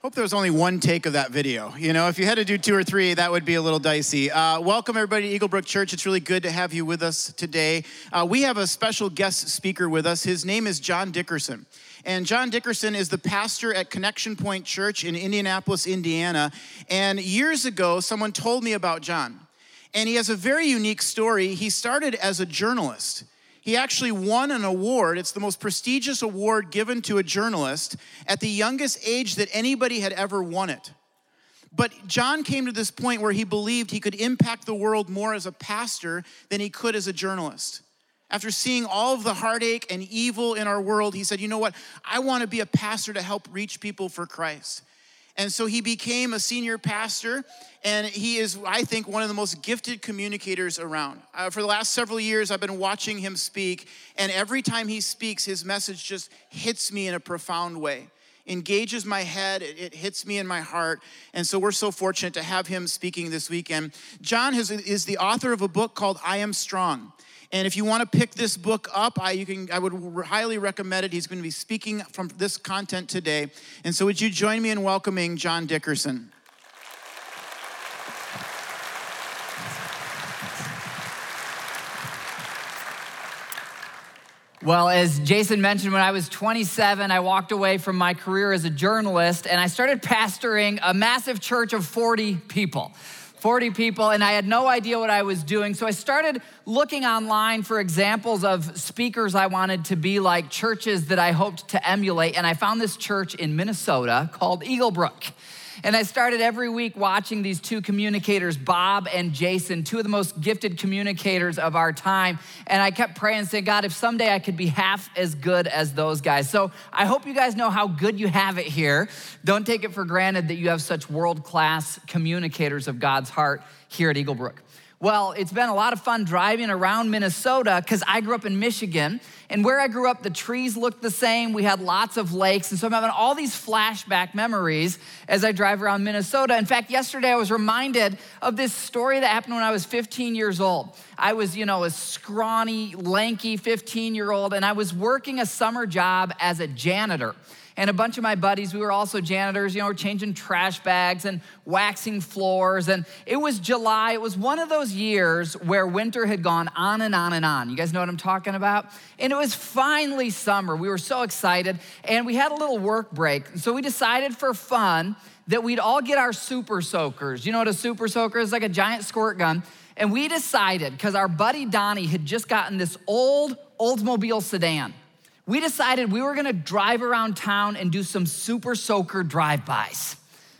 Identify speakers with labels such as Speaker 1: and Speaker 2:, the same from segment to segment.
Speaker 1: Hope there was only one take of that video. You know, if you had to do two or three, that would be a little dicey. Uh, welcome, everybody, to Eaglebrook Church. It's really good to have you with us today. Uh, we have a special guest speaker with us. His name is John Dickerson. And John Dickerson is the pastor at Connection Point Church in Indianapolis, Indiana. And years ago, someone told me about John. And he has a very unique story. He started as a journalist. He actually won an award. It's the most prestigious award given to a journalist at the youngest age that anybody had ever won it. But John came to this point where he believed he could impact the world more as a pastor than he could as a journalist. After seeing all of the heartache and evil in our world, he said, You know what? I want to be a pastor to help reach people for Christ. And so he became a senior pastor, and he is, I think, one of the most gifted communicators around. Uh, for the last several years, I've been watching him speak, and every time he speaks, his message just hits me in a profound way. Engages my head, it, it hits me in my heart. And so we're so fortunate to have him speaking this weekend. John is the author of a book called I Am Strong. And if you want to pick this book up, I, you can, I would highly recommend it. He's going to be speaking from this content today. And so, would you join me in welcoming John Dickerson?
Speaker 2: Well, as Jason mentioned, when I was 27, I walked away from my career as a journalist and I started pastoring a massive church of 40 people. 40 people, and I had no idea what I was doing. So I started looking online for examples of speakers I wanted to be like, churches that I hoped to emulate. And I found this church in Minnesota called Eaglebrook. And I started every week watching these two communicators, Bob and Jason, two of the most gifted communicators of our time. And I kept praying, saying, God, if someday I could be half as good as those guys. So I hope you guys know how good you have it here. Don't take it for granted that you have such world class communicators of God's heart here at Eaglebrook. Well, it's been a lot of fun driving around Minnesota because I grew up in Michigan. And where I grew up, the trees looked the same. We had lots of lakes. And so I'm having all these flashback memories as I drive around Minnesota. In fact, yesterday I was reminded of this story that happened when I was 15 years old. I was, you know, a scrawny, lanky 15 year old, and I was working a summer job as a janitor and a bunch of my buddies, we were also janitors, you know, we're changing trash bags and waxing floors. And it was July. It was one of those years where winter had gone on and on and on. You guys know what I'm talking about? And it was finally summer. We were so excited. And we had a little work break. So we decided for fun that we'd all get our super soakers. You know what a super soaker is? Like a giant squirt gun. And we decided, because our buddy Donnie had just gotten this old Oldsmobile sedan we decided we were gonna drive around town and do some super soaker drive-bys.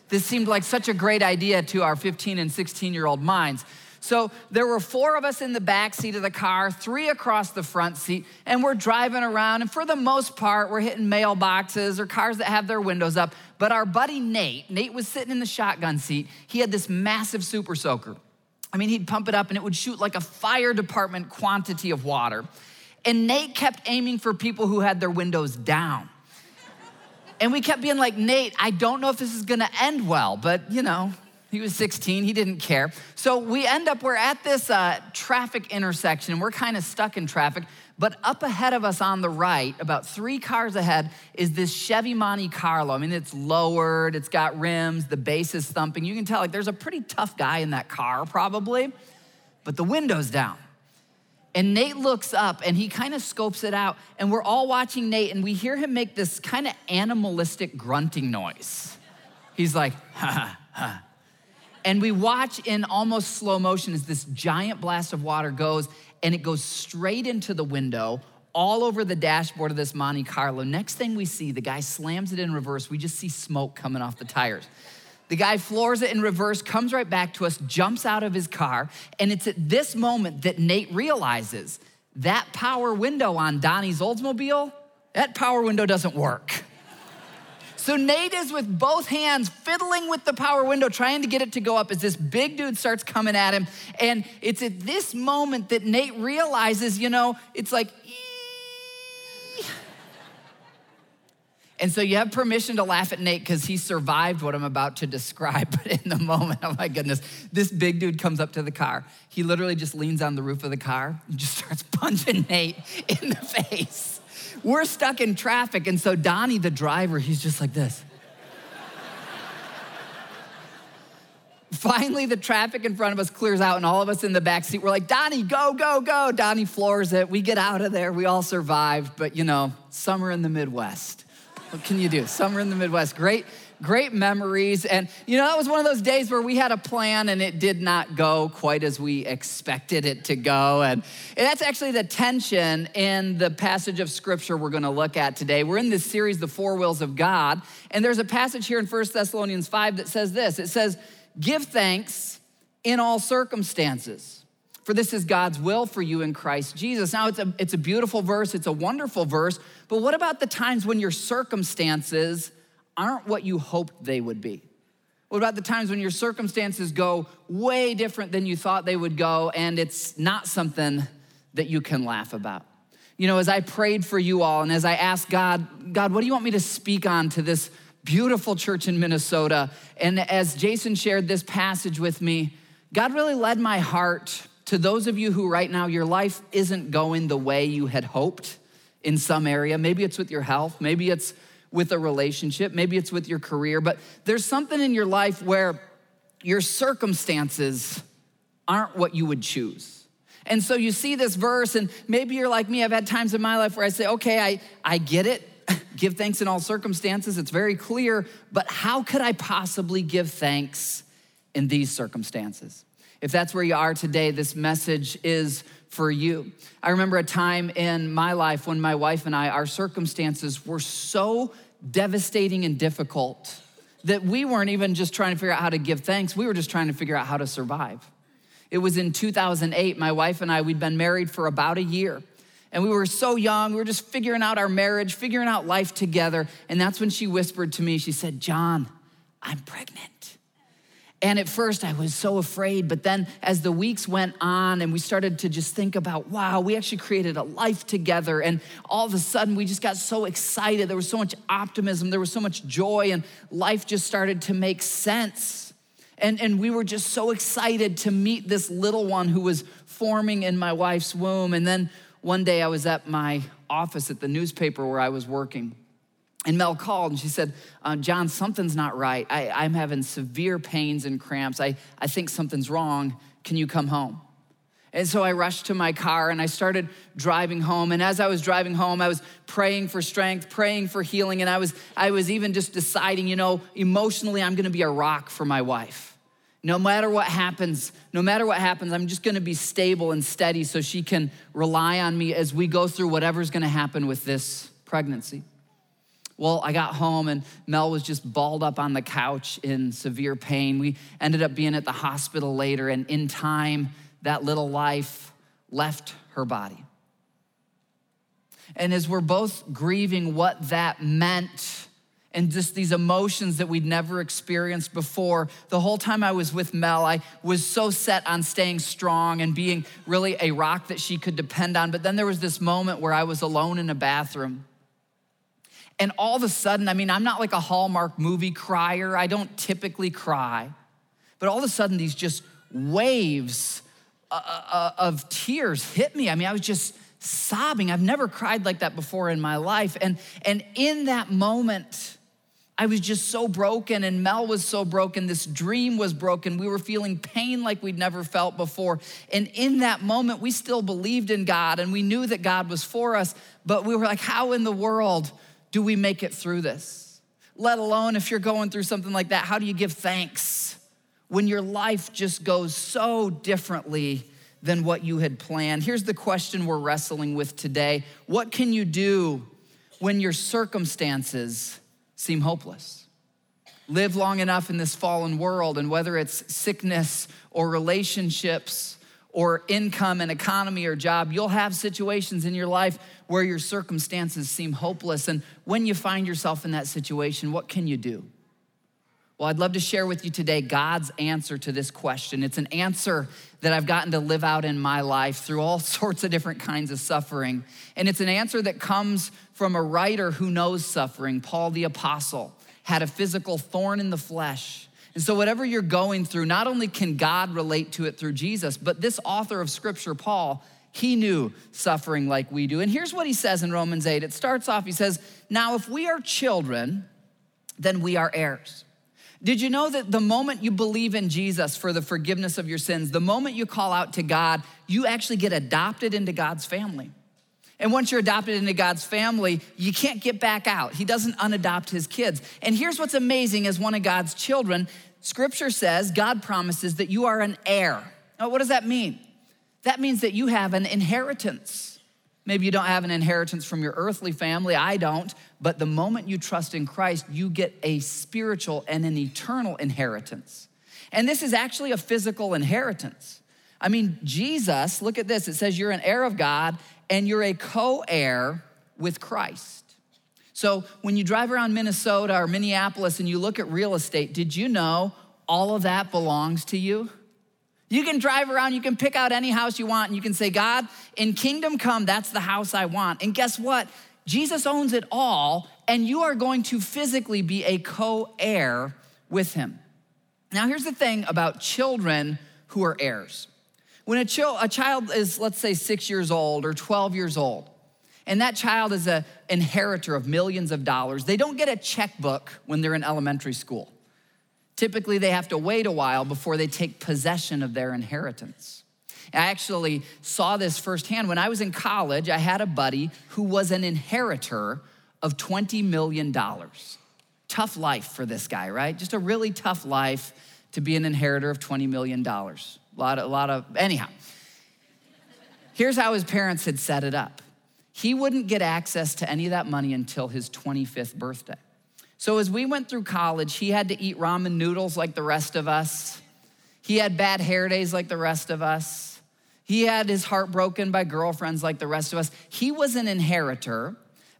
Speaker 2: This seemed like such a great idea to our 15 and 16 year old minds. So there were four of us in the back seat of the car, three across the front seat, and we're driving around. And for the most part, we're hitting mailboxes or cars that have their windows up. But our buddy Nate, Nate was sitting in the shotgun seat. He had this massive super soaker. I mean, he'd pump it up and it would shoot like a fire department quantity of water. And Nate kept aiming for people who had their windows down. And we kept being like, Nate, I don't know if this is gonna end well, but you know, he was 16, he didn't care. So we end up, we're at this uh, traffic intersection, and we're kind of stuck in traffic. But up ahead of us on the right, about three cars ahead, is this Chevy Monte Carlo. I mean, it's lowered, it's got rims, the bass is thumping. You can tell, like, there's a pretty tough guy in that car, probably, but the window's down. And Nate looks up and he kind of scopes it out. And we're all watching Nate and we hear him make this kind of animalistic grunting noise. He's like, ha ha ha. And we watch in almost slow motion as this giant blast of water goes and it goes straight into the window, all over the dashboard of this Monte Carlo. Next thing we see, the guy slams it in reverse. We just see smoke coming off the tires. The guy floors it in reverse, comes right back to us, jumps out of his car, and it's at this moment that Nate realizes that power window on Donnie's Oldsmobile, that power window doesn't work. So Nate is with both hands fiddling with the power window, trying to get it to go up as this big dude starts coming at him. And it's at this moment that Nate realizes, you know, it's like, And so you have permission to laugh at Nate because he survived what I'm about to describe. But in the moment, oh my goodness, this big dude comes up to the car. He literally just leans on the roof of the car and just starts punching Nate in the face. We're stuck in traffic. And so Donnie, the driver, he's just like this. finally the traffic in front of us clears out and all of us in the back seat we're like donnie go go go donnie floors it we get out of there we all survived but you know summer in the midwest what can you do? Summer in the midwest. Great great memories. And you know that was one of those days where we had a plan and it did not go quite as we expected it to go. And, and that's actually the tension in the passage of scripture we're going to look at today. We're in this series the four wills of god and there's a passage here in 1 thessalonians 5 that says this. It says Give thanks in all circumstances, for this is God's will for you in Christ Jesus. Now, it's a, it's a beautiful verse, it's a wonderful verse, but what about the times when your circumstances aren't what you hoped they would be? What about the times when your circumstances go way different than you thought they would go, and it's not something that you can laugh about? You know, as I prayed for you all, and as I asked God, God, what do you want me to speak on to this? beautiful church in Minnesota. And as Jason shared this passage with me, God really led my heart to those of you who right now your life isn't going the way you had hoped in some area. Maybe it's with your health, maybe it's with a relationship, maybe it's with your career, but there's something in your life where your circumstances aren't what you would choose. And so you see this verse, and maybe you're like me. I've had times in my life where I say, okay, I, I get it give thanks in all circumstances. It's very clear, but how could I possibly give thanks in these circumstances? If that's where you are today, this message is for you. I remember a time in my life when my wife and I, our circumstances were so devastating and difficult that we weren't even just trying to figure out how to give thanks, we were just trying to figure out how to survive. It was in 2008, my wife and I, we'd been married for about a year. And we were so young, we were just figuring out our marriage, figuring out life together. And that's when she whispered to me, she said, John, I'm pregnant. And at first I was so afraid, but then as the weeks went on and we started to just think about, wow, we actually created a life together. And all of a sudden we just got so excited. There was so much optimism, there was so much joy, and life just started to make sense. And, and we were just so excited to meet this little one who was forming in my wife's womb. And then one day I was at my office at the newspaper where I was working. And Mel called and she said, uh, John, something's not right. I, am having severe pains and cramps. I, I think something's wrong. Can you come home? And so I rushed to my car and I started driving home. And as I was driving home, I was praying for strength, praying for healing. And I was, I was even just deciding, you know, emotionally, I'm gonna be a rock for my wife. No matter what happens, no matter what happens, I'm just gonna be stable and steady so she can rely on me as we go through whatever's gonna happen with this pregnancy. Well, I got home and Mel was just balled up on the couch in severe pain. We ended up being at the hospital later, and in time, that little life left her body. And as we're both grieving what that meant, and just these emotions that we'd never experienced before. The whole time I was with Mel, I was so set on staying strong and being really a rock that she could depend on. But then there was this moment where I was alone in a bathroom. And all of a sudden, I mean, I'm not like a Hallmark movie crier, I don't typically cry. But all of a sudden, these just waves uh, uh, uh, of tears hit me. I mean, I was just sobbing. I've never cried like that before in my life. And, and in that moment, I was just so broken, and Mel was so broken. This dream was broken. We were feeling pain like we'd never felt before. And in that moment, we still believed in God and we knew that God was for us, but we were like, how in the world do we make it through this? Let alone if you're going through something like that, how do you give thanks when your life just goes so differently than what you had planned? Here's the question we're wrestling with today What can you do when your circumstances seem hopeless. Live long enough in this fallen world, and whether it's sickness or relationships or income and economy or job, you'll have situations in your life where your circumstances seem hopeless. And when you find yourself in that situation, what can you do? Well, I'd love to share with you today God's answer to this question. It's an answer that I've gotten to live out in my life through all sorts of different kinds of suffering. And it's an answer that comes from a writer who knows suffering. Paul the Apostle had a physical thorn in the flesh. And so, whatever you're going through, not only can God relate to it through Jesus, but this author of scripture, Paul, he knew suffering like we do. And here's what he says in Romans 8 it starts off, he says, Now, if we are children, then we are heirs Did you know that the moment you believe in Jesus for the forgiveness of your sins, the moment you call out to God, you actually get adopted into God's family? And once you're adopted into God's family, you can't get back out. He doesn't unadopt his kids. And here's what's amazing as one of God's children scripture says, God promises that you are an heir. Now, what does that mean? That means that you have an inheritance. Maybe you don't have an inheritance from your earthly family, I don't, but the moment you trust in Christ, you get a spiritual and an eternal inheritance. And this is actually a physical inheritance. I mean, Jesus, look at this. It says you're an heir of God and you're a co heir with Christ. So when you drive around Minnesota or Minneapolis and you look at real estate, did you know all of that belongs to you? You can drive around, you can pick out any house you want, and you can say, God, in kingdom come, that's the house I want. And guess what? Jesus owns it all, and you are going to physically be a co heir with him. Now, here's the thing about children who are heirs. When a, a child is, let's say, six years old or 12 years old, and that child is an inheritor of millions of dollars, they don't get a checkbook when they're in elementary school. Typically, they have to wait a while before they take possession of their inheritance. I actually saw this firsthand. When I was in college, I had a buddy who was an inheritor of $20 million. Tough life for this guy, right? Just a really tough life to be an inheritor of $20 million. A lot of, a lot of, anyhow. Here's how his parents had set it up he wouldn't get access to any of that money until his 25th birthday. So as we went through college, he had to eat ramen noodles like the rest of us. He had bad hair days like the rest of us. He had his heart broken by girlfriends like the rest of us. He was an inheritor,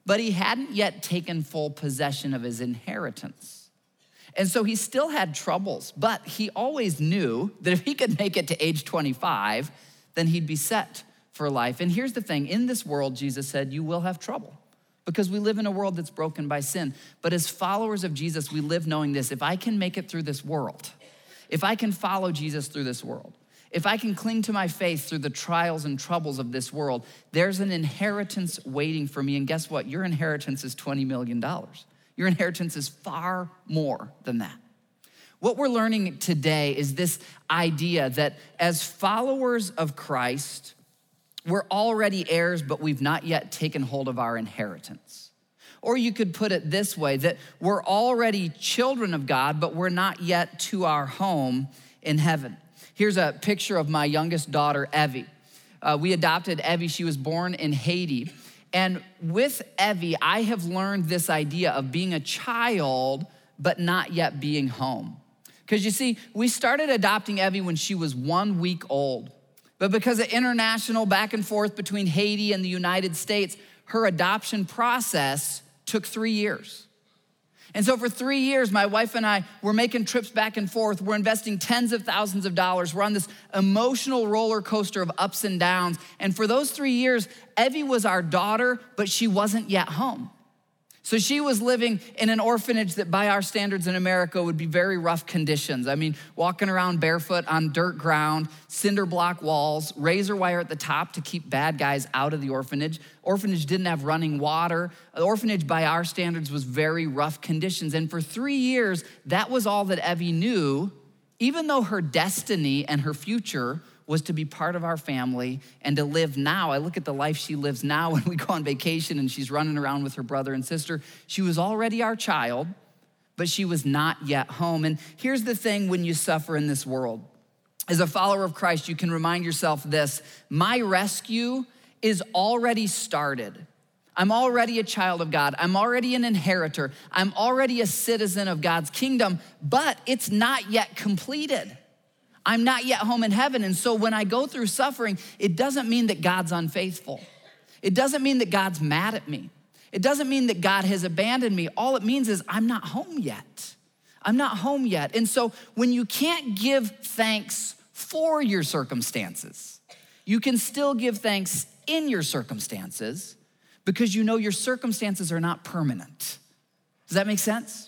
Speaker 2: but he hadn't yet taken full possession of his inheritance. And so he still had troubles, but he always knew that if he could make it to age 25, then he'd be set for life. And here's the thing in this world, Jesus said, you will have trouble because we live in a world that's broken by sin. But as followers of Jesus, we live knowing this if I can make it through this world, if I can follow Jesus through this world, if I can cling to my faith through the trials and troubles of this world, there's an inheritance waiting for me. And guess what? Your inheritance is $20 million. Your inheritance is far more than that. What we're learning today is this idea that as followers of Christ, we're already heirs, but we've not yet taken hold of our inheritance. Or you could put it this way that we're already children of God, but we're not yet to our home in heaven. Here's a picture of my youngest daughter, Evie. Uh, we adopted Evie. She was born in Haiti. And with Evie, I have learned this idea of being a child, but not yet being home. Because you see, we started adopting Evie when she was one week old. But because of international back and forth between Haiti and the United States, her adoption process took three years. And so for three years, my wife and I were making trips back and forth. We're investing tens of thousands of dollars. We're on this emotional roller coaster of ups and downs. And for those three years, Evie was our daughter, but she wasn't yet home. So she was living in an orphanage that, by our standards in America, would be very rough conditions. I mean, walking around barefoot on dirt ground, cinder block walls, razor wire at the top to keep bad guys out of the orphanage. Orphanage didn't have running water. The orphanage, by our standards, was very rough conditions. And for three years, that was all that Evie knew, even though her destiny and her future was to be part of our family and to live now. I look at the life she lives now when we go on vacation and she's running around with her brother and sister. She was already our child, but she was not yet home. And here's the thing when you suffer in this world as a follower of Christ, you can remind yourself this my rescue is already started. I'm already a child of God. I'm already an inheritor. I'm already a citizen of God's kingdom, but it's not yet completed. I'm not yet home in heaven. And so when I go through suffering, it doesn't mean that God's unfaithful. It doesn't mean that God's mad at me. It doesn't mean that God has abandoned me. All it means is I'm not home yet. I'm not home yet. And so when you can't give thanks for your circumstances, you can still give thanks in your circumstances because you know your circumstances are not permanent. Does that make sense?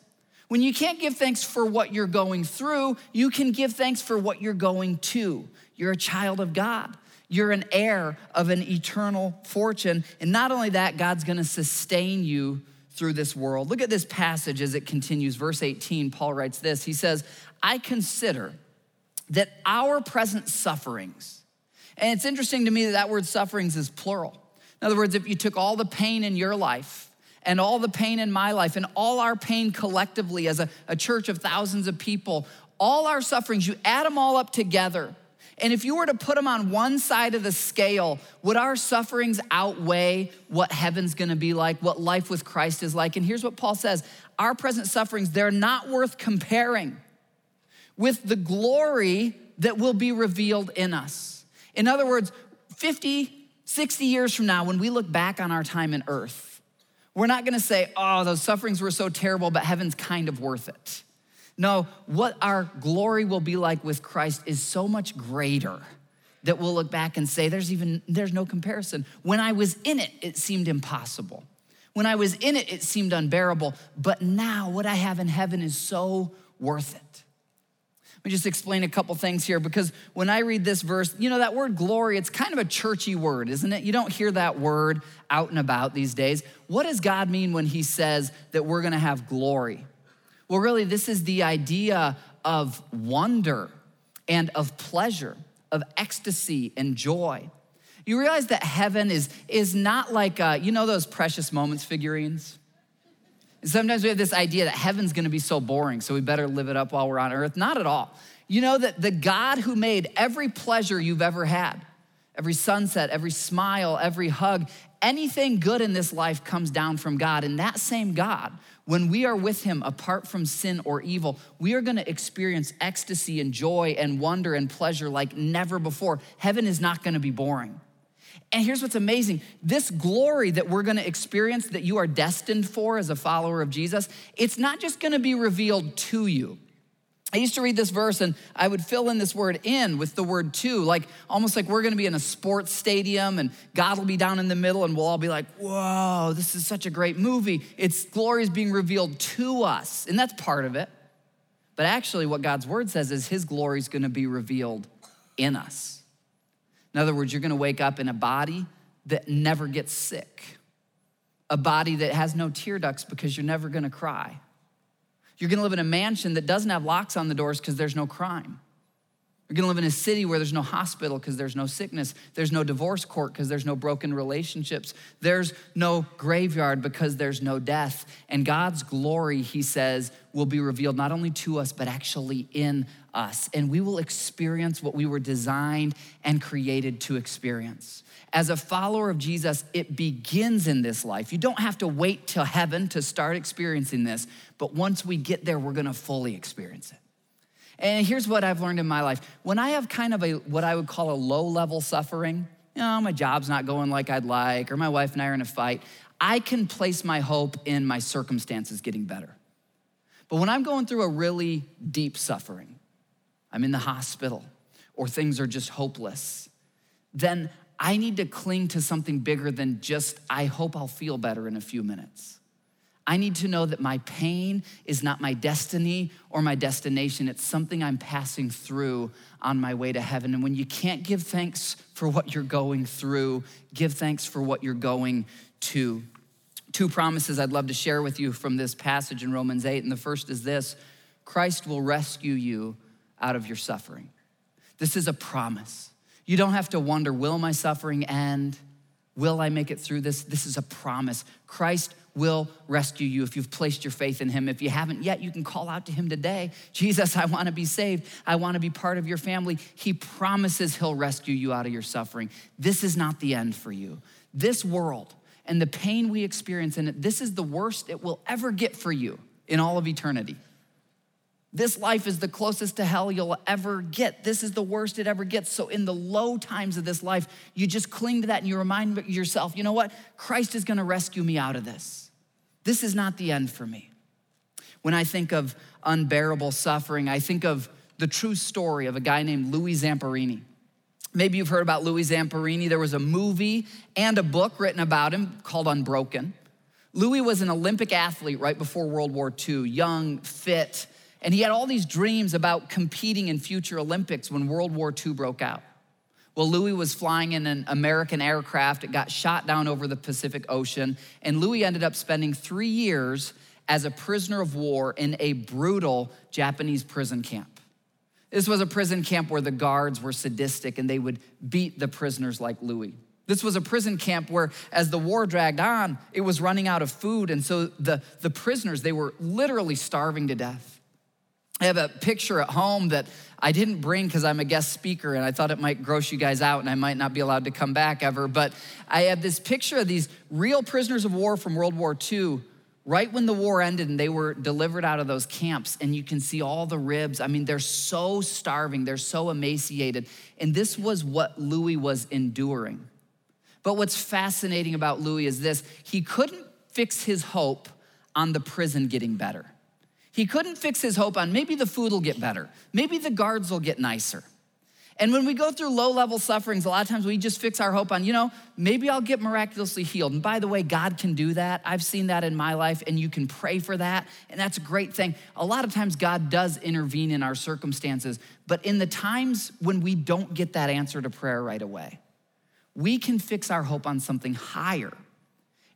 Speaker 2: When you can't give thanks for what you're going through, you can give thanks for what you're going to. You're a child of God. You're an heir of an eternal fortune. And not only that, God's gonna sustain you through this world. Look at this passage as it continues. Verse 18, Paul writes this He says, I consider that our present sufferings, and it's interesting to me that that word sufferings is plural. In other words, if you took all the pain in your life, and all the pain in my life, and all our pain collectively as a, a church of thousands of people, all our sufferings, you add them all up together, and if you were to put them on one side of the scale, would our sufferings outweigh what heaven's gonna be like, what life with Christ is like? And here's what Paul says our present sufferings, they're not worth comparing with the glory that will be revealed in us. In other words, 50, 60 years from now, when we look back on our time in earth, we're not gonna say, oh, those sufferings were so terrible, but heaven's kind of worth it. No, what our glory will be like with Christ is so much greater that we'll look back and say there's even there's no comparison. When I was in it, it seemed impossible. When I was in it, it seemed unbearable, but now what I have in heaven is so worth it. Let me just explain a couple things here because when I read this verse, you know, that word glory, it's kind of a churchy word, isn't it? You don't hear that word out and about these days. What does God mean when He says that we're gonna have glory? Well, really, this is the idea of wonder and of pleasure, of ecstasy and joy. You realize that heaven is, is not like, uh, you know, those precious moments figurines? Sometimes we have this idea that heaven's gonna be so boring, so we better live it up while we're on earth. Not at all. You know that the God who made every pleasure you've ever had, every sunset, every smile, every hug, anything good in this life comes down from God. And that same God when we are with Him apart from sin or evil, we are gonna experience ecstasy and joy and wonder and pleasure like never before. Heaven is not gonna be boring. And here's what's amazing this glory that we're gonna experience, that you are destined for as a follower of Jesus, it's not just gonna be revealed to you. I used to read this verse and I would fill in this word in with the word to, like almost like we're gonna be in a sports stadium and God will be down in the middle and we'll all be like, whoa, this is such a great movie. Its glory is being revealed to us, and that's part of it. But actually, what God's word says is his glory is gonna be revealed in us. In other words, you're gonna wake up in a body that never gets sick, a body that has no tear ducts because you're never gonna cry you're gonna live in a mansion that doesn't have locks on the doors because there's no crime. You're gonna live in a city where there's no hospital because there's no sickness. There's no divorce court because there's no broken relationships. There's no graveyard because there's no death. And God's glory, he says, will be revealed not only to us, but actually in us. And we will experience what we were designed and created to experience. As a follower of Jesus, it begins in this life. You don't have to wait till heaven to start experiencing this, but once we get there, we're gonna fully experience it. And here's what I've learned in my life. When I have kind of a what I would call a low level suffering, you know, my job's not going like I'd like, or my wife and I are in a fight, I can place my hope in my circumstances getting better. But when I'm going through a really deep suffering, I'm in the hospital, or things are just hopeless, then I need to cling to something bigger than just, I hope I'll feel better in a few minutes. I need to know that my pain is not my destiny or my destination. It's something I'm passing through on my way to heaven. And when you can't give thanks for what you're going through, give thanks for what you're going to. Two promises I'd love to share with you from this passage in Romans 8. And the first is this Christ will rescue you out of your suffering. This is a promise. You don't have to wonder, will my suffering end? Will I make it through this? This is a promise. Christ will rescue you if you've placed your faith in him. If you haven't yet, you can call out to him today. Jesus, I want to be saved. I want to be part of your family. He promises he'll rescue you out of your suffering. This is not the end for you. This world and the pain we experience in it, this is the worst it will ever get for you in all of eternity. This life is the closest to hell you'll ever get. This is the worst it ever gets. So, in the low times of this life, you just cling to that and you remind yourself, you know what? Christ is gonna rescue me out of this. This is not the end for me. When I think of unbearable suffering, I think of the true story of a guy named Louis Zamperini. Maybe you've heard about Louis Zamperini. There was a movie and a book written about him called Unbroken. Louis was an Olympic athlete right before World War II, young, fit, and he had all these dreams about competing in future Olympics when World War II broke out. Well, Louis was flying in an American aircraft. It got shot down over the Pacific Ocean. And Louis ended up spending three years as a prisoner of war in a brutal Japanese prison camp. This was a prison camp where the guards were sadistic and they would beat the prisoners like Louis. This was a prison camp where, as the war dragged on, it was running out of food. And so the, the prisoners, they were literally starving to death. I have a picture at home that I didn't bring because I'm a guest speaker and I thought it might gross you guys out and I might not be allowed to come back ever. But I have this picture of these real prisoners of war from World War II right when the war ended and they were delivered out of those camps and you can see all the ribs. I mean they're so starving. They're so emaciated. And this was what louis was enduring. But what's fascinating about louis is this. He couldn't fix his hope on the prison getting better he couldn't fix his hope on maybe the food will get better, maybe the guards will get nicer. And when we go through low level sufferings, a lot of times we just fix our hope on, you know, maybe I'll get miraculously healed. And by the way, God can do that. I've seen that in my life, and you can pray for that. And that's a great thing. A lot of times, God does intervene in our circumstances. But in the times when we don't get that answer to prayer right away, we can fix our hope on something higher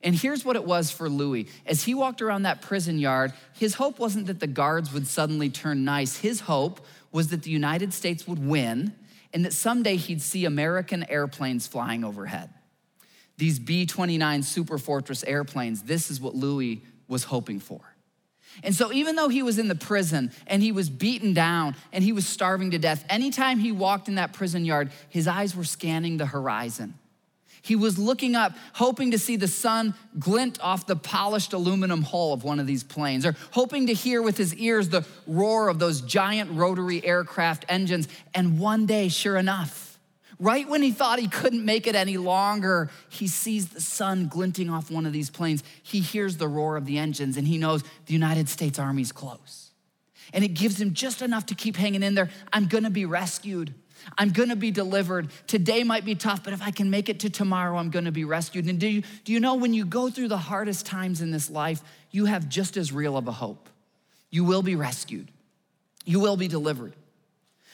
Speaker 2: and here's what it was for Louis. As he walked around that prison yard, his hope wasn't that the guards would suddenly turn nice. His hope was that the United States would win and that someday he'd see American airplanes flying overhead. These B 29 Superfortress airplanes, this is what Louis was hoping for. And so, even though he was in the prison and he was beaten down and he was starving to death, anytime he walked in that prison yard, his eyes were scanning the horizon. He was looking up, hoping to see the sun glint off the polished aluminum hull of one of these planes, or hoping to hear with his ears the roar of those giant rotary aircraft engines. And one day, sure enough, right when he thought he couldn't make it any longer, he sees the sun glinting off one of these planes. He hears the roar of the engines, and he knows the United States Army's close. And it gives him just enough to keep hanging in there. I'm gonna be rescued. I'm gonna be delivered. Today might be tough, but if I can make it to tomorrow, I'm gonna be rescued. And do you, do you know when you go through the hardest times in this life, you have just as real of a hope? You will be rescued, you will be delivered.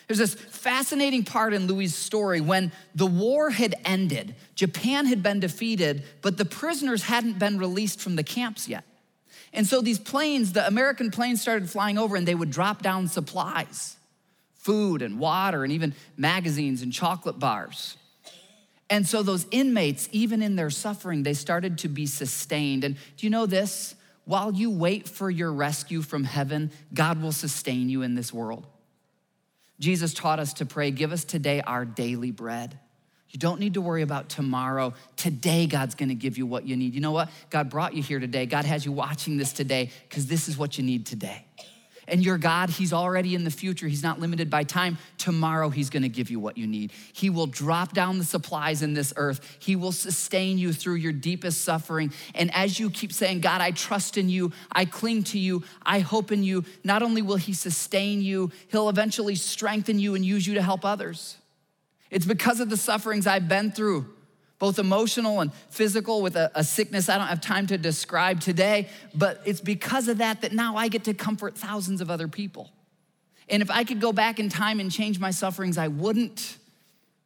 Speaker 2: There's this fascinating part in Louis' story when the war had ended, Japan had been defeated, but the prisoners hadn't been released from the camps yet. And so these planes, the American planes started flying over and they would drop down supplies food and water and even magazines and chocolate bars. And so those inmates, even in their suffering, they started to be sustained. And do you know this? While you wait for your rescue from heaven, God will sustain you in this world. Jesus taught us to pray, Give us today our daily bread. You don't need to worry about tomorrow. Today, God's gonna give you what you need. You know what? God brought you here today. God has you watching this today because this is what you need today. And your God, He's already in the future. He's not limited by time. Tomorrow, He's gonna give you what you need. He will drop down the supplies in this earth. He will sustain you through your deepest suffering. And as you keep saying, God, I trust in you, I cling to you, I hope in you, not only will He sustain you, He'll eventually strengthen you and use you to help others. It's because of the sufferings I've been through both emotional and physical with a, a, sickness I don't have time to describe today, but it's because of that that now I get to comfort thousands of other people. And if I could go back in time and change my sufferings, I wouldn't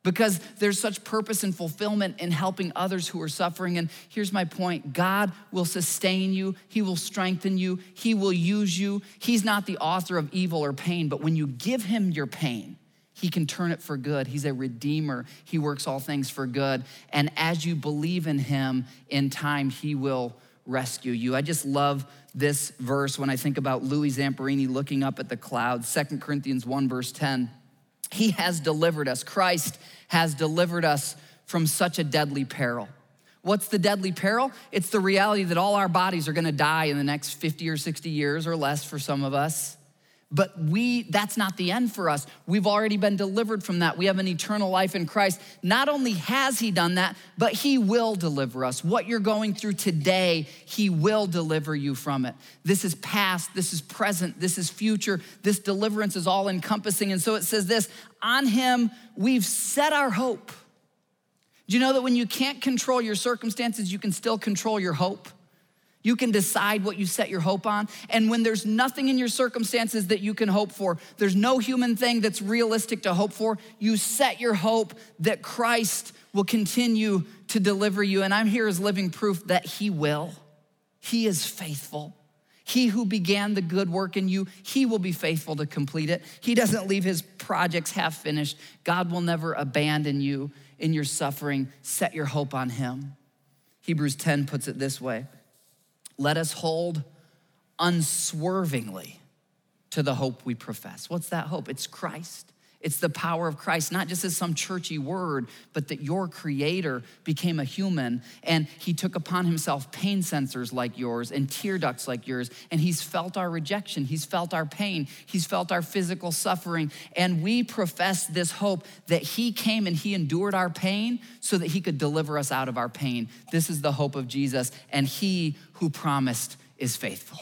Speaker 2: because there's such purpose and fulfillment in helping others who are suffering. And here's my point God will sustain you, He will strengthen you, He will use you. He's not the author of evil or pain, but when you give Him your pain, he can turn it for good. He's a redeemer. He works all things for good. And as you believe in him, in time, he will rescue you. I just love this verse when I think about Louis Zamperini looking up at the clouds. Second Corinthians 1, verse 10. He has delivered us. Christ has delivered us from such a deadly peril. What's the deadly peril? It's the reality that all our bodies are gonna die in the next 50 or 60 years or less for some of us. But we, that's not the end for us. We've already been delivered from that. We have an eternal life in Christ. Not only has He done that, but He will deliver us. What you're going through today, He will deliver you from it. This is past, this is present, this is future. This deliverance is all encompassing. And so it says this on Him, we've set our hope. Do you know that when you can't control your circumstances, you can still control your hope? You can decide what you set your hope on. And when there's nothing in your circumstances that you can hope for, there's no human thing that's realistic to hope for, you set your hope that Christ will continue to deliver you. And I'm here as living proof that He will. He is faithful. He who began the good work in you, he will be faithful to complete it. He doesn't leave his projects half finished. God will never abandon you in your suffering. Set your hope on him. Hebrews 10 puts it this way Let us hold unswervingly to the hope we profess. What's that hope? It's Christ. It's the power of Christ, not just as some churchy word, but that your creator became a human and he took upon himself pain sensors like yours and tear ducts like yours. And he's felt our rejection, he's felt our pain, he's felt our physical suffering. And we profess this hope that he came and he endured our pain so that he could deliver us out of our pain. This is the hope of Jesus, and he who promised is faithful.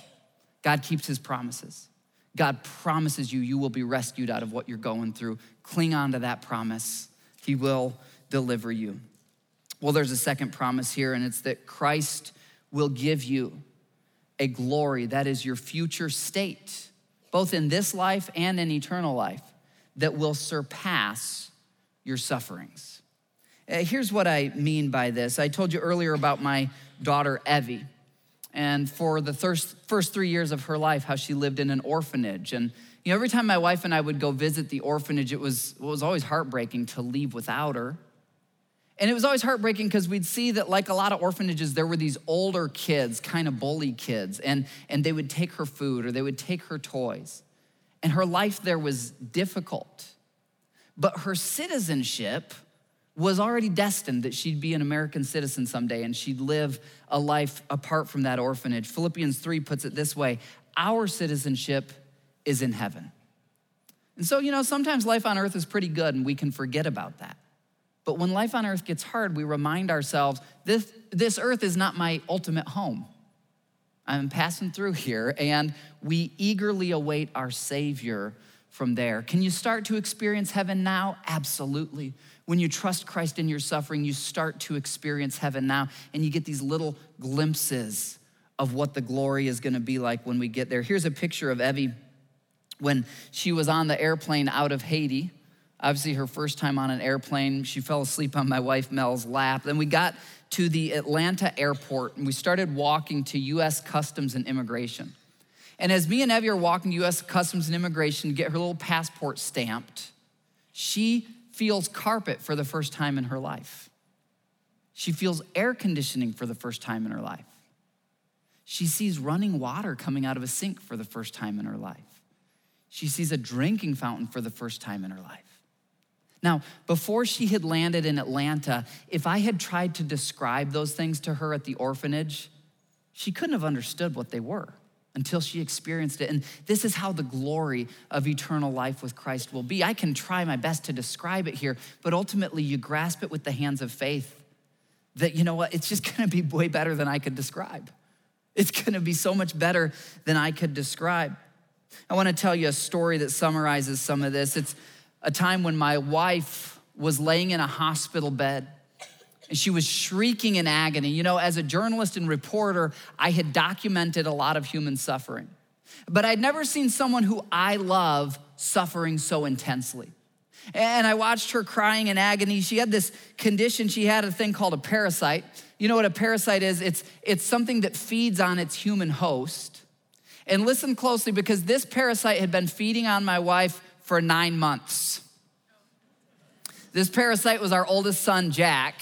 Speaker 2: God keeps his promises. God promises you, you will be rescued out of what you're going through. Cling on to that promise. He will deliver you. Well, there's a second promise here, and it's that Christ will give you a glory that is your future state, both in this life and in eternal life, that will surpass your sufferings. Uh, here's what I mean by this. I told you earlier about my daughter, Evie and for the first, first three years of her life, how she lived in an orphanage. And you know, every time my wife and I would go visit the orphanage, it was, it was always heartbreaking to leave without her. And it was always heartbreaking because we'd see that, like a lot of orphanages, there were these older kids, kind of bully kids, and, and they would take her food or they would take her toys. And her life there was difficult. But her citizenship was already destined that she'd be an American citizen someday and she'd live a life apart from that orphanage. Philippians 3 puts it this way our citizenship is in heaven. And so, you know, sometimes life on earth is pretty good and we can forget about that. But when life on earth gets hard, we remind ourselves this, this earth is not my ultimate home. I'm passing through here and we eagerly await our Savior from there. Can you start to experience heaven now? Absolutely. When you trust Christ in your suffering, you start to experience heaven now, and you get these little glimpses of what the glory is gonna be like when we get there. Here's a picture of Evie when she was on the airplane out of Haiti. Obviously, her first time on an airplane, she fell asleep on my wife Mel's lap. Then we got to the Atlanta airport and we started walking to US Customs and Immigration. And as me and Evie are walking to US Customs and Immigration to get her little passport stamped, she feels carpet for the first time in her life. She feels air conditioning for the first time in her life. She sees running water coming out of a sink for the first time in her life. She sees a drinking fountain for the first time in her life. Now, before she had landed in Atlanta, if I had tried to describe those things to her at the orphanage, she couldn't have understood what they were until she experienced it. And this is how the glory of eternal life with Christ will be. I can try my best to describe it here, but ultimately you grasp it with the hands of faith that, you know what, it's just gonna be way better than I could describe. It's gonna be so much better than I could describe. I wanna tell you a story that summarizes some of this. It's a time when my wife was laying in a hospital bed and she was shrieking in agony. You know, as a journalist and reporter, I had documented a lot of human suffering, but I'd never seen someone who I love suffering so intensely. And I watched her crying in agony. She had this condition, she had a thing called a parasite. You know what a parasite is? It's, it's something that feeds on its human host. And listen closely because this parasite had been feeding on my wife for nine months. This parasite was our oldest son, Jack.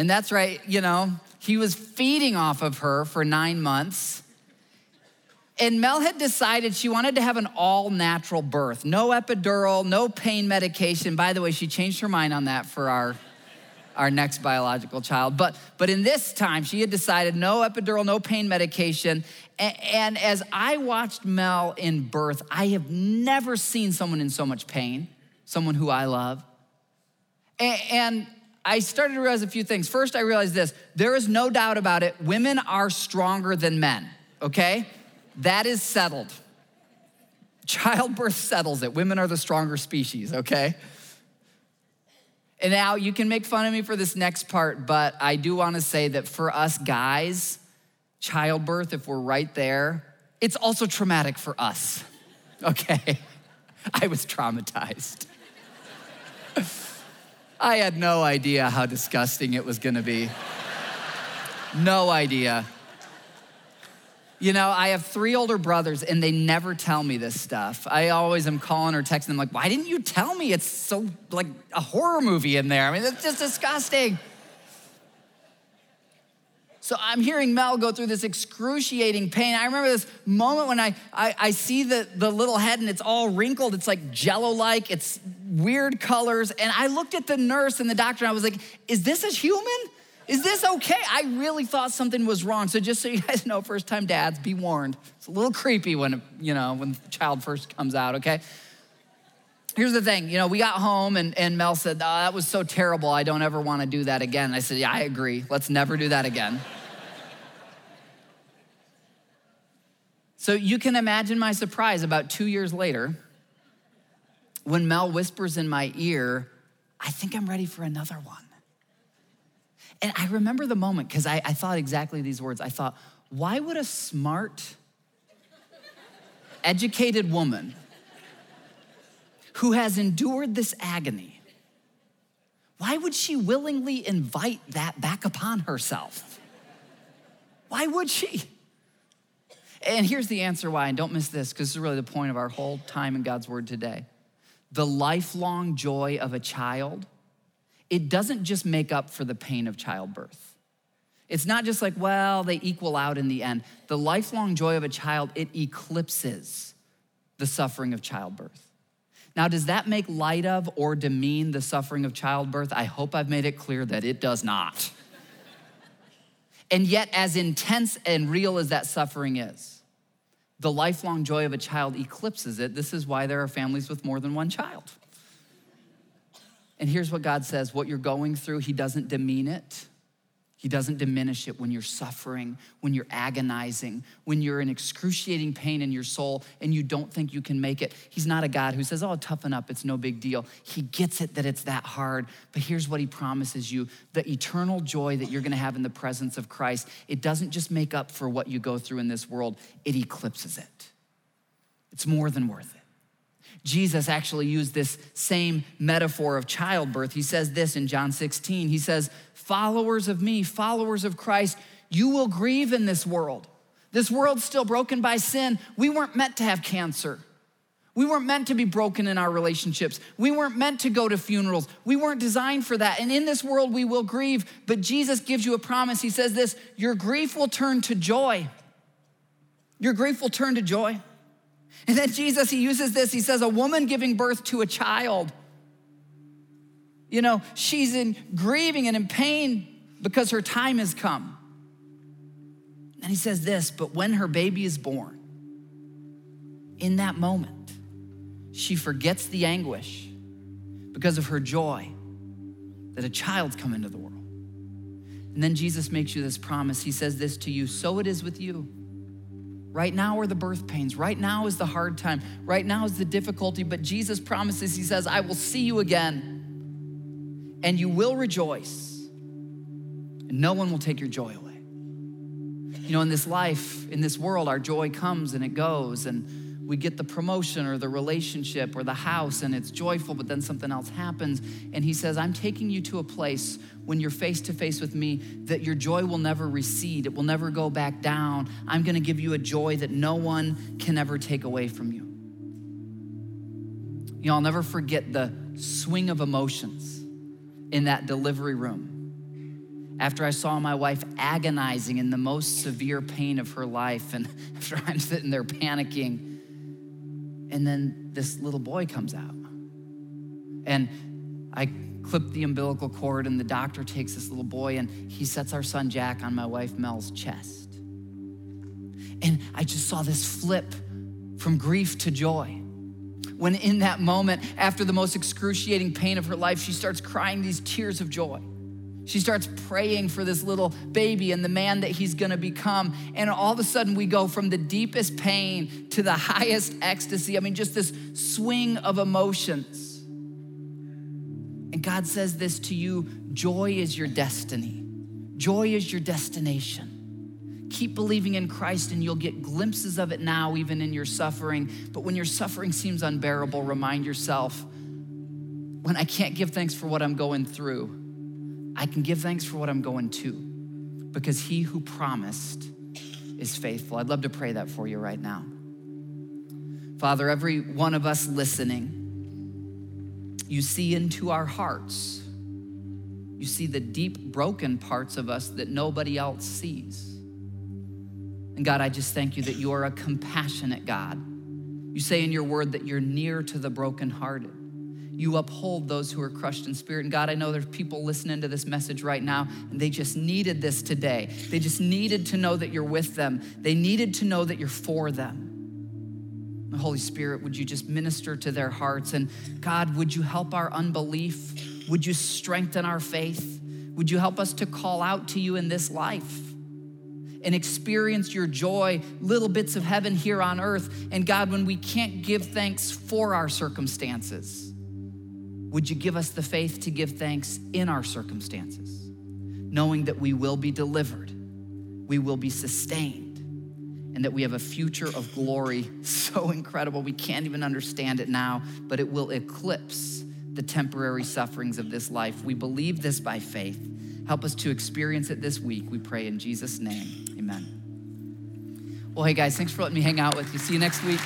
Speaker 2: And that's right, you know, he was feeding off of her for nine months. And Mel had decided she wanted to have an all natural birth no epidural, no pain medication. By the way, she changed her mind on that for our, our next biological child. But, but in this time, she had decided no epidural, no pain medication. And, and as I watched Mel in birth, I have never seen someone in so much pain, someone who I love. and, and I started to realize a few things. First, I realized this there is no doubt about it, women are stronger than men, okay? That is settled. Childbirth settles it. Women are the stronger species, okay? And now you can make fun of me for this next part, but I do want to say that for us guys, childbirth, if we're right there, it's also traumatic for us. Okay? I was traumatized. I had no idea how disgusting it was gonna be. No idea. You know, I have three older brothers and they never tell me this stuff. I always am calling or texting them, like, why didn't you tell me? It's so like a horror movie in there. I mean, it's just disgusting. So I'm hearing Mel go through this excruciating pain. I remember this moment when I, I, I see the, the little head and it's all wrinkled. It's like jello like, it's weird colors. And I looked at the nurse and the doctor and I was like, is this a human? Is this okay? I really thought something was wrong. So just so you guys know, first time dads, be warned. It's a little creepy when, you know, when the child first comes out, okay? Here's the thing, you know, we got home and, and Mel said, oh, that was so terrible. I don't ever want to do that again. I said, yeah, I agree. Let's never do that again. So you can imagine my surprise about two years later when Mel whispers in my ear, I think I'm ready for another one. And I remember the moment because I, I thought exactly these words. I thought, why would a smart, educated woman who has endured this agony, why would she willingly invite that back upon herself? Why would she? And here's the answer why, and don't miss this because this is really the point of our whole time in God's Word today. The lifelong joy of a child it doesn't just make up for the pain of childbirth. It's not just like, well, they equal out in the end. The lifelong joy of a child, it eclipses the suffering of childbirth. Now, does that make light of or demean the suffering of childbirth? I hope I've made it clear that it does not. And yet, as intense and real as that suffering is, the lifelong joy of a child eclipses it. This is why there are families with more than one child. And here's what God says what you're going through, He doesn't demean it. He doesn't diminish it when you're suffering, when you're agonizing, when you're in excruciating pain in your soul and you don't think you can make it. He's not a God who says, Oh, toughen up, it's no big deal. He gets it that it's that hard. But here's what He promises you the eternal joy that you're gonna have in the presence of Christ, it doesn't just make up for what you go through in this world, it eclipses it. It's more than worth it. Jesus actually used this same metaphor of childbirth. He says this in John 16. He says, Followers of me, followers of Christ, you will grieve in this world. This world's still broken by sin. We weren't meant to have cancer. We weren't meant to be broken in our relationships. We weren't meant to go to funerals. We weren't designed for that. And in this world, we will grieve. But Jesus gives you a promise. He says this Your grief will turn to joy. Your grief will turn to joy. And then Jesus, he uses this. He says, a woman giving birth to a child. You know, she's in grieving and in pain because her time has come. And he says this, but when her baby is born, in that moment, she forgets the anguish because of her joy that a child's come into the world. And then Jesus makes you this promise. He says this to you So it is with you. Right now are the birth pains. Right now is the hard time. Right now is the difficulty. But Jesus promises, He says, I will see you again and you will rejoice. And no one will take your joy away. You know, in this life, in this world, our joy comes and it goes. And we get the promotion or the relationship or the house and it's joyful, but then something else happens. And he says, I'm taking you to a place when you're face to face with me that your joy will never recede, it will never go back down. I'm gonna give you a joy that no one can ever take away from you. You know, I'll never forget the swing of emotions in that delivery room after I saw my wife agonizing in the most severe pain of her life, and after I'm sitting there panicking, and then this little boy comes out. And I clip the umbilical cord, and the doctor takes this little boy and he sets our son Jack on my wife Mel's chest. And I just saw this flip from grief to joy. When in that moment, after the most excruciating pain of her life, she starts crying these tears of joy. She starts praying for this little baby and the man that he's gonna become. And all of a sudden, we go from the deepest pain to the highest ecstasy. I mean, just this swing of emotions. And God says this to you joy is your destiny, joy is your destination. Keep believing in Christ, and you'll get glimpses of it now, even in your suffering. But when your suffering seems unbearable, remind yourself when I can't give thanks for what I'm going through, I can give thanks for what I'm going to, because He who promised is faithful. I'd love to pray that for you right now. Father, every one of us listening, you see into our hearts. You see the deep, broken parts of us that nobody else sees. And God, I just thank you that you are a compassionate God. You say in your word that you're near to the brokenhearted. You uphold those who are crushed in spirit. And God, I know there's people listening to this message right now, and they just needed this today. They just needed to know that you're with them, they needed to know that you're for them. The Holy Spirit, would you just minister to their hearts? And God, would you help our unbelief? Would you strengthen our faith? Would you help us to call out to you in this life? and experience your joy, little bits of heaven here on earth. And God, when we can't give thanks for our circumstances, would you give us the faith to give thanks in our circumstances, knowing that we will be delivered, we will be sustained, and that we have a future of glory so incredible we can't even understand it now, but it will eclipse the temporary sufferings of this life. We believe this by faith. Help us to experience it this week, we pray in Jesus' name. Amen. Well, hey guys, thanks for letting me hang out with you. See you next week.